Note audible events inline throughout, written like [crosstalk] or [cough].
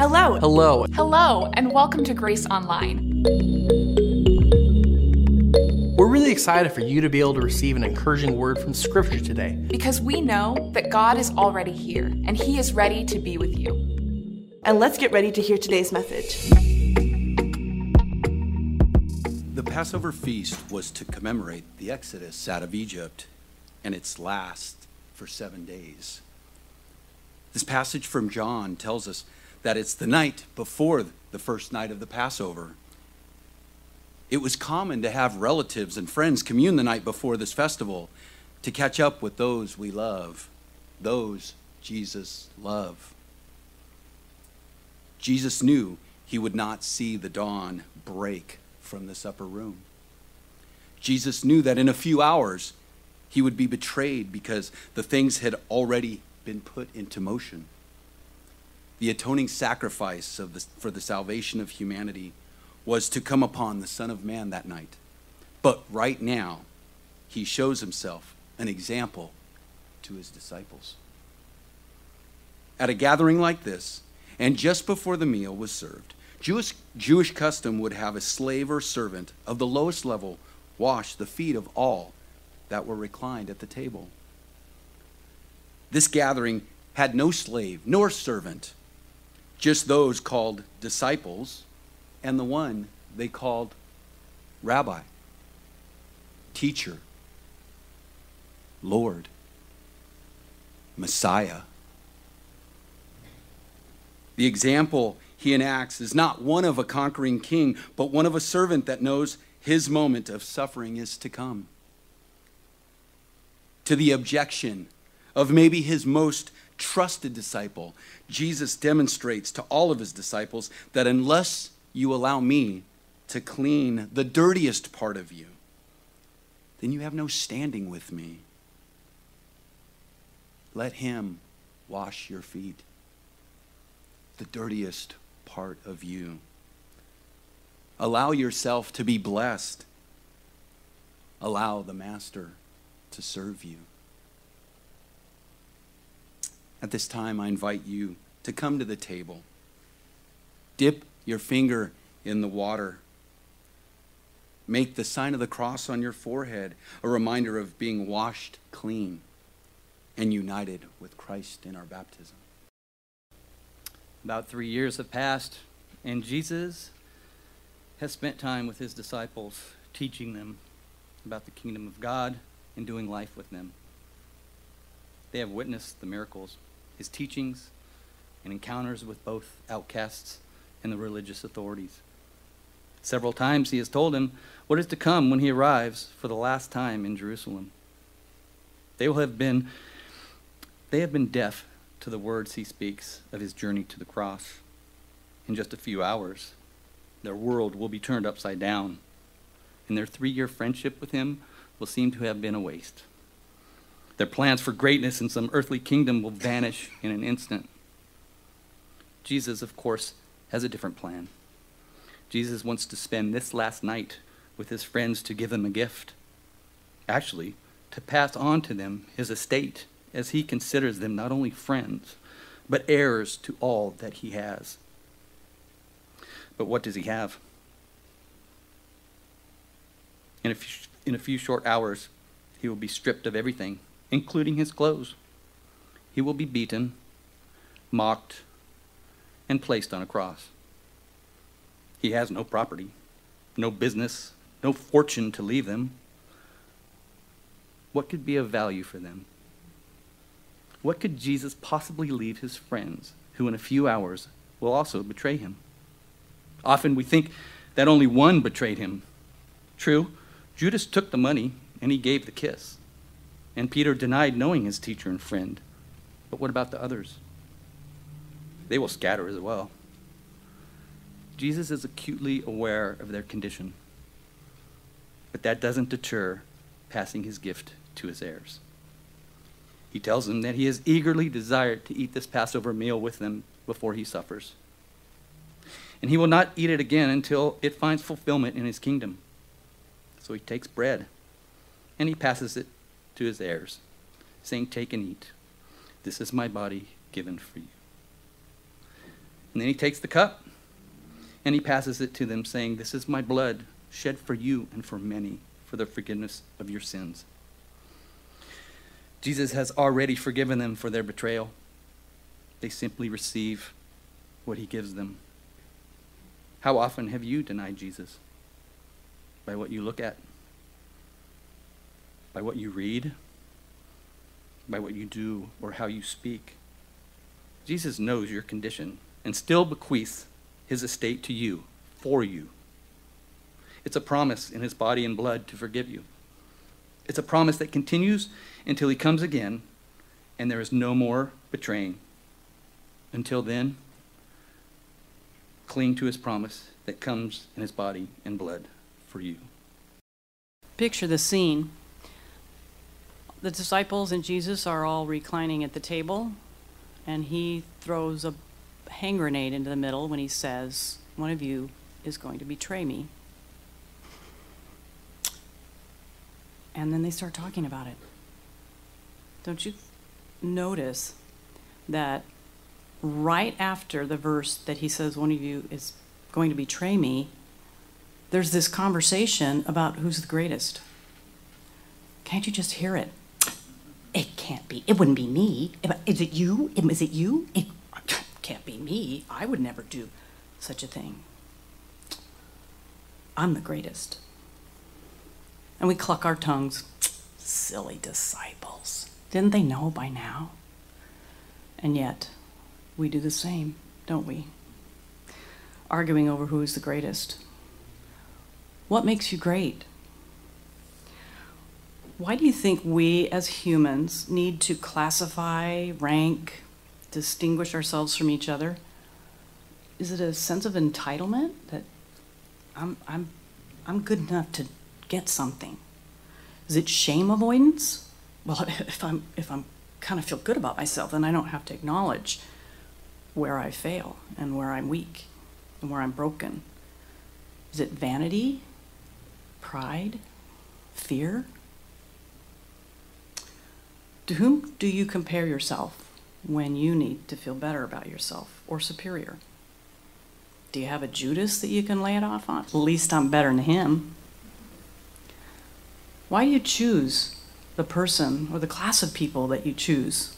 Hello. Hello. Hello, and welcome to Grace Online. We're really excited for you to be able to receive an encouraging word from Scripture today. Because we know that God is already here and He is ready to be with you. And let's get ready to hear today's message. The Passover feast was to commemorate the Exodus out of Egypt and its last for seven days. This passage from John tells us that it's the night before the first night of the Passover. It was common to have relatives and friends commune the night before this festival to catch up with those we love, those Jesus loved. Jesus knew he would not see the dawn break from this upper room. Jesus knew that in a few hours he would be betrayed because the things had already been put into motion. The atoning sacrifice of the, for the salvation of humanity was to come upon the Son of Man that night. But right now, he shows himself an example to his disciples. At a gathering like this, and just before the meal was served, Jewish, Jewish custom would have a slave or servant of the lowest level wash the feet of all that were reclined at the table. This gathering had no slave nor servant, just those called disciples and the one they called rabbi, teacher, Lord, Messiah. The example he enacts is not one of a conquering king, but one of a servant that knows his moment of suffering is to come. To the objection of maybe his most trusted disciple, Jesus demonstrates to all of his disciples that unless you allow me to clean the dirtiest part of you, then you have no standing with me. Let him wash your feet, the dirtiest part of you. Allow yourself to be blessed. Allow the Master to serve you. At this time, I invite you to come to the table. Dip your finger in the water. Make the sign of the cross on your forehead a reminder of being washed clean and united with Christ in our baptism. About three years have passed, and Jesus has spent time with his disciples, teaching them about the kingdom of God and doing life with them. They have witnessed the miracles, his teachings, and encounters with both outcasts and the religious authorities. Several times he has told them what is to come when he arrives for the last time in Jerusalem. They will have been they have been deaf to the words he speaks of his journey to the cross. In just a few hours, their world will be turned upside down, and their three year friendship with him will seem to have been a waste. Their plans for greatness in some earthly kingdom will vanish in an instant. Jesus, of course, has a different plan. Jesus wants to spend this last night with his friends to give them a gift. Actually, to pass on to them his estate, as he considers them not only friends, but heirs to all that he has. But what does he have? In a few, in a few short hours, he will be stripped of everything, including his clothes. He will be beaten, mocked, and placed on a cross. He has no property, no business, no fortune to leave them. What could be of value for them? What could Jesus possibly leave his friends who, in a few hours, will also betray him? Often we think that only one betrayed him. True, Judas took the money and he gave the kiss. And Peter denied knowing his teacher and friend. But what about the others? They will scatter as well. Jesus is acutely aware of their condition. But that doesn't deter passing his gift to his heirs. He tells them that he has eagerly desired to eat this Passover meal with them before he suffers. And he will not eat it again until it finds fulfillment in his kingdom. So he takes bread and he passes it to his heirs, saying, Take and eat. This is my body given for you. And then he takes the cup and he passes it to them, saying, This is my blood shed for you and for many for the forgiveness of your sins. Jesus has already forgiven them for their betrayal. They simply receive what he gives them. How often have you denied Jesus? By what you look at? By what you read? By what you do or how you speak? Jesus knows your condition and still bequeaths his estate to you, for you. It's a promise in his body and blood to forgive you. It's a promise that continues until he comes again and there is no more betraying. Until then, cling to his promise that comes in his body and blood for you. Picture the scene. The disciples and Jesus are all reclining at the table, and he throws a hand grenade into the middle when he says, One of you is going to betray me. And then they start talking about it. Don't you notice that right after the verse that he says, One of you is going to betray me, there's this conversation about who's the greatest. Can't you just hear it? Can't be. It wouldn't be me. Is it you? Is it you? It [laughs] can't be me. I would never do such a thing. I'm the greatest. And we cluck our tongues. Silly disciples. Didn't they know by now? And yet, we do the same, don't we? Arguing over who is the greatest. What makes you great? Why do you think we as humans need to classify, rank, distinguish ourselves from each other? Is it a sense of entitlement that I'm, I'm, I'm good enough to get something? Is it shame avoidance? Well, [laughs] if I'm, if I'm kind of feel good about myself, then I don't have to acknowledge where I fail and where I'm weak and where I'm broken. Is it vanity? Pride? Fear? To whom do you compare yourself when you need to feel better about yourself or superior? Do you have a Judas that you can lay it off on? At least I'm better than him. Why do you choose the person or the class of people that you choose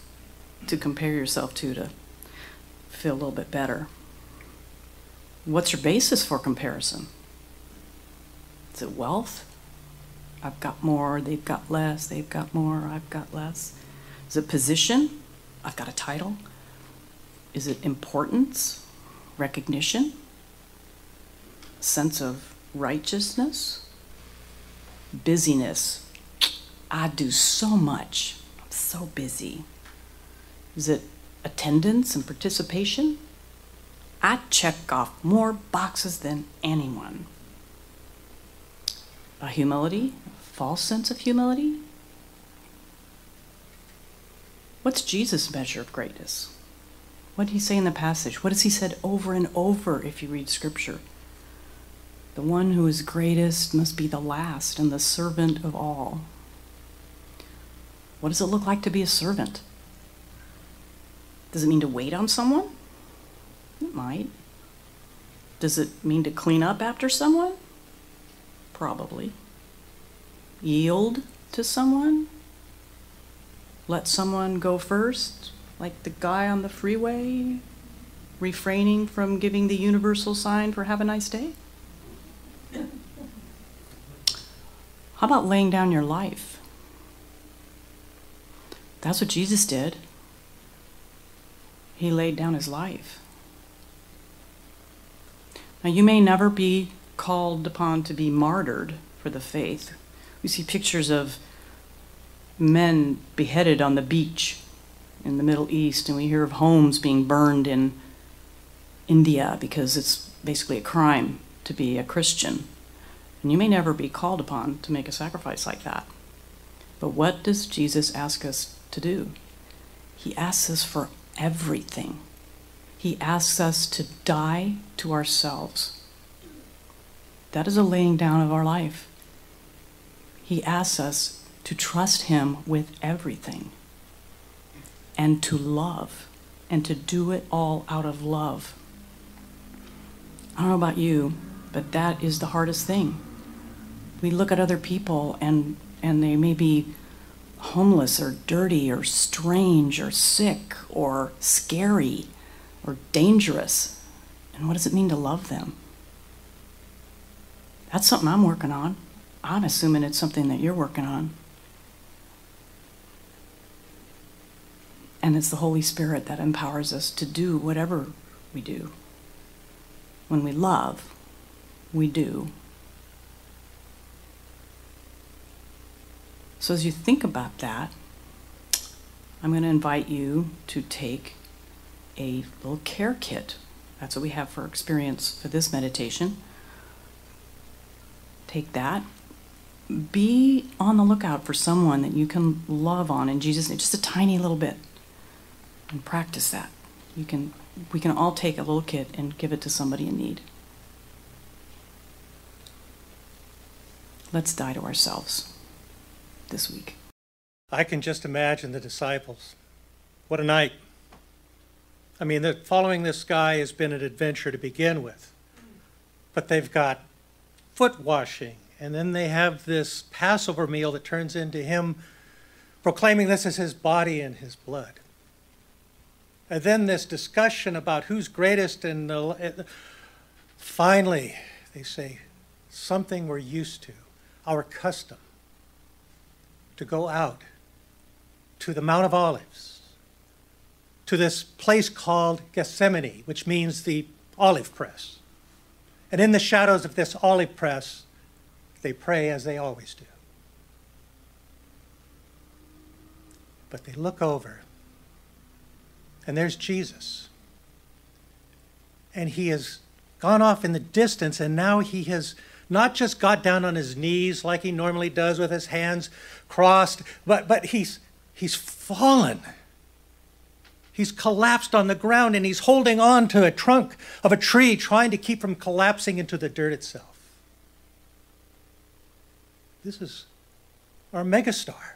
to compare yourself to to feel a little bit better? What's your basis for comparison? Is it wealth? I've got more, they've got less, they've got more, I've got less. Is it position? I've got a title. Is it importance? Recognition? Sense of righteousness? Busyness? I do so much. I'm so busy. Is it attendance and participation? I check off more boxes than anyone. A humility, a false sense of humility. What's Jesus' measure of greatness? What did he say in the passage? What has he said over and over if you read scripture? The one who is greatest must be the last and the servant of all. What does it look like to be a servant? Does it mean to wait on someone? It might. Does it mean to clean up after someone? Probably. Yield to someone? Let someone go first, like the guy on the freeway, refraining from giving the universal sign for have a nice day? How about laying down your life? That's what Jesus did. He laid down his life. Now, you may never be called upon to be martyred for the faith. We see pictures of men beheaded on the beach in the Middle East, and we hear of homes being burned in India because it's basically a crime to be a Christian. And you may never be called upon to make a sacrifice like that. But what does Jesus ask us to do? He asks us for everything. He asks us to die to ourselves. That is a laying down of our life. He asks us to trust Him with everything and to love and to do it all out of love. I don't know about you, but that is the hardest thing. We look at other people and and they may be homeless or dirty or strange or sick or scary or dangerous. And what does it mean to love them? That's something I'm working on. I'm assuming it's something that you're working on. And it's the Holy Spirit that empowers us to do whatever we do. When we love, we do. So as you think about that, I'm going to invite you to take a little care kit. That's what we have for experience for this meditation. Take that. Be on the lookout for someone that you can love on in Jesus' name, just a tiny little bit and practice that. You can, we can all take a little kit and give it to somebody in need. Let's die to ourselves this week. I can just imagine the disciples. What a night. I mean, the, following this guy has been an adventure to begin with. But they've got foot washing, and then they have this Passover meal that turns into him proclaiming this is his body and his blood. And then this discussion about who's greatest, and the, finally, they say, something we're used to, our custom, to go out to the Mount of Olives, to this place called Gethsemane, which means the olive press. And in the shadows of this olive press, they pray as they always do. But they look over and there's Jesus. And he has gone off in the distance, and now he has not just got down on his knees like he normally does with his hands crossed, but, but he's, he's fallen. He's collapsed on the ground and he's holding on to a trunk of a tree, trying to keep from collapsing into the dirt itself. This is our megastar.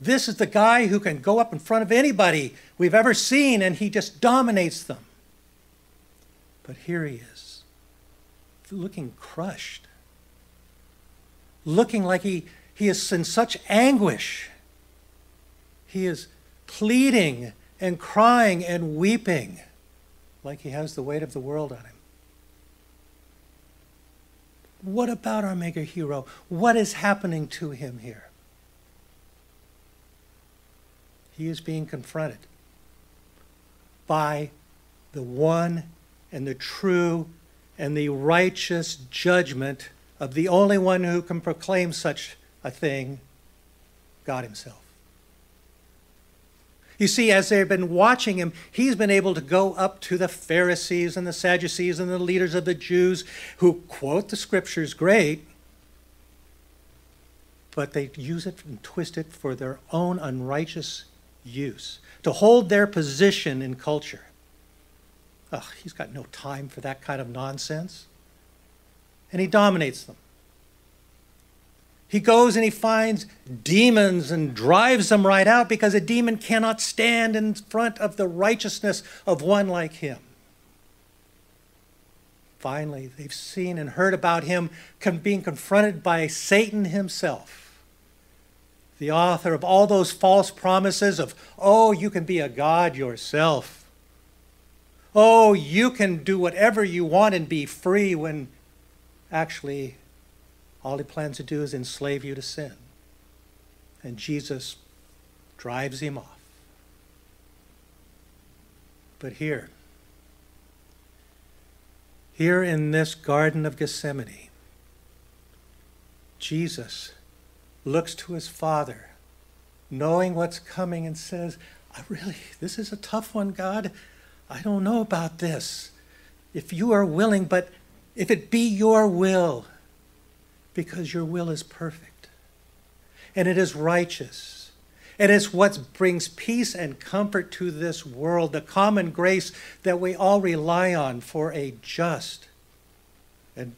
This is the guy who can go up in front of anybody we've ever seen and he just dominates them. But here he is, looking crushed, looking like he, he is in such anguish. He is pleading and crying and weeping like he has the weight of the world on him. What about our mega hero? What is happening to him here? He is being confronted by the one and the true and the righteous judgment of the only one who can proclaim such a thing, God Himself. You see, as they've been watching him, he's been able to go up to the Pharisees and the Sadducees and the leaders of the Jews who quote the scriptures great, but they use it and twist it for their own unrighteous use, to hold their position in culture. Ugh, he's got no time for that kind of nonsense. And he dominates them. He goes and he finds demons and drives them right out because a demon cannot stand in front of the righteousness of one like him. Finally, they've seen and heard about him being confronted by Satan himself the author of all those false promises of, oh, you can be a God yourself. Oh, you can do whatever you want and be free when actually all he plans to do is enslave you to sin. And Jesus drives him off. But here, here in this Garden of Gethsemane, Jesus looks to his father, knowing what's coming, and says, I really, this is a tough one, God. I don't know about this. If you are willing, but if it be your will, because your will is perfect and it is righteous. And It is what brings peace and comfort to this world, the common grace that we all rely on for a just and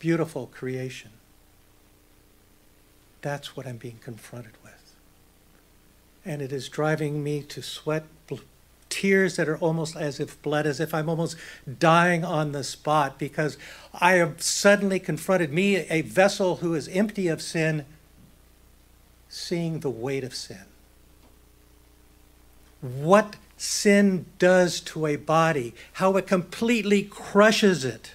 beautiful creation. That's what I'm being confronted with. And it is driving me to sweat tears that are almost as if blood, as if I'm almost dying on the spot because I have suddenly confronted me, a vessel who is empty of sin, seeing the weight of sin. What sin does to a body, how it completely crushes it.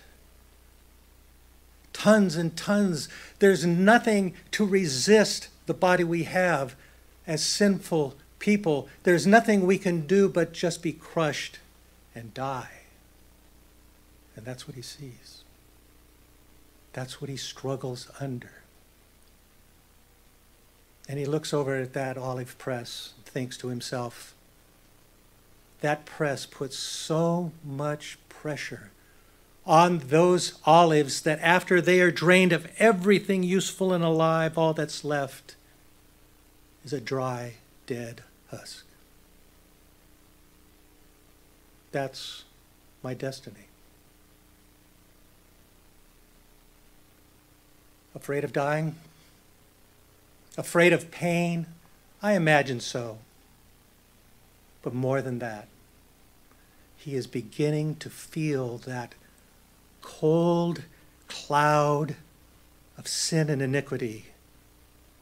Tons and tons. There's nothing to resist the body we have as sinful people. There's nothing we can do but just be crushed and die. And that's what he sees. That's what he struggles under. And he looks over at that olive press and thinks to himself, that press puts so much pressure on those olives that after they are drained of everything useful and alive, all that's left is a dry, dead husk. That's my destiny. Afraid of dying? Afraid of pain? I imagine so. But more than that, he is beginning to feel that cold cloud of sin and iniquity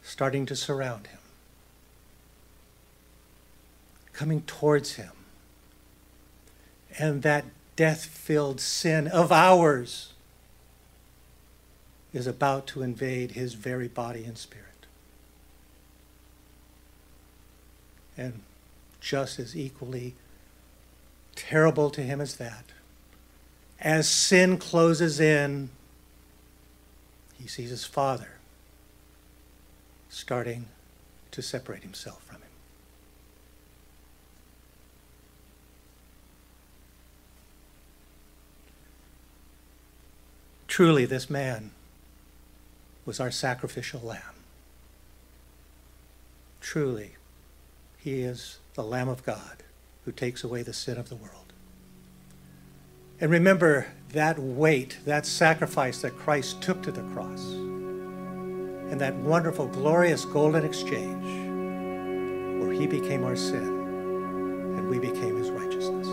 starting to surround him, coming towards him. And that death filled sin of ours is about to invade his very body and spirit. And just as equally terrible to him as that. As sin closes in, he sees his father starting to separate himself from him. Truly, this man was our sacrificial lamb. Truly, he is the Lamb of God who takes away the sin of the world. And remember that weight, that sacrifice that Christ took to the cross, and that wonderful, glorious golden exchange where he became our sin and we became his righteousness.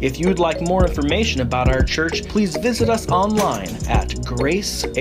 If you'd like more information about our church, please visit us online at gracehb.org.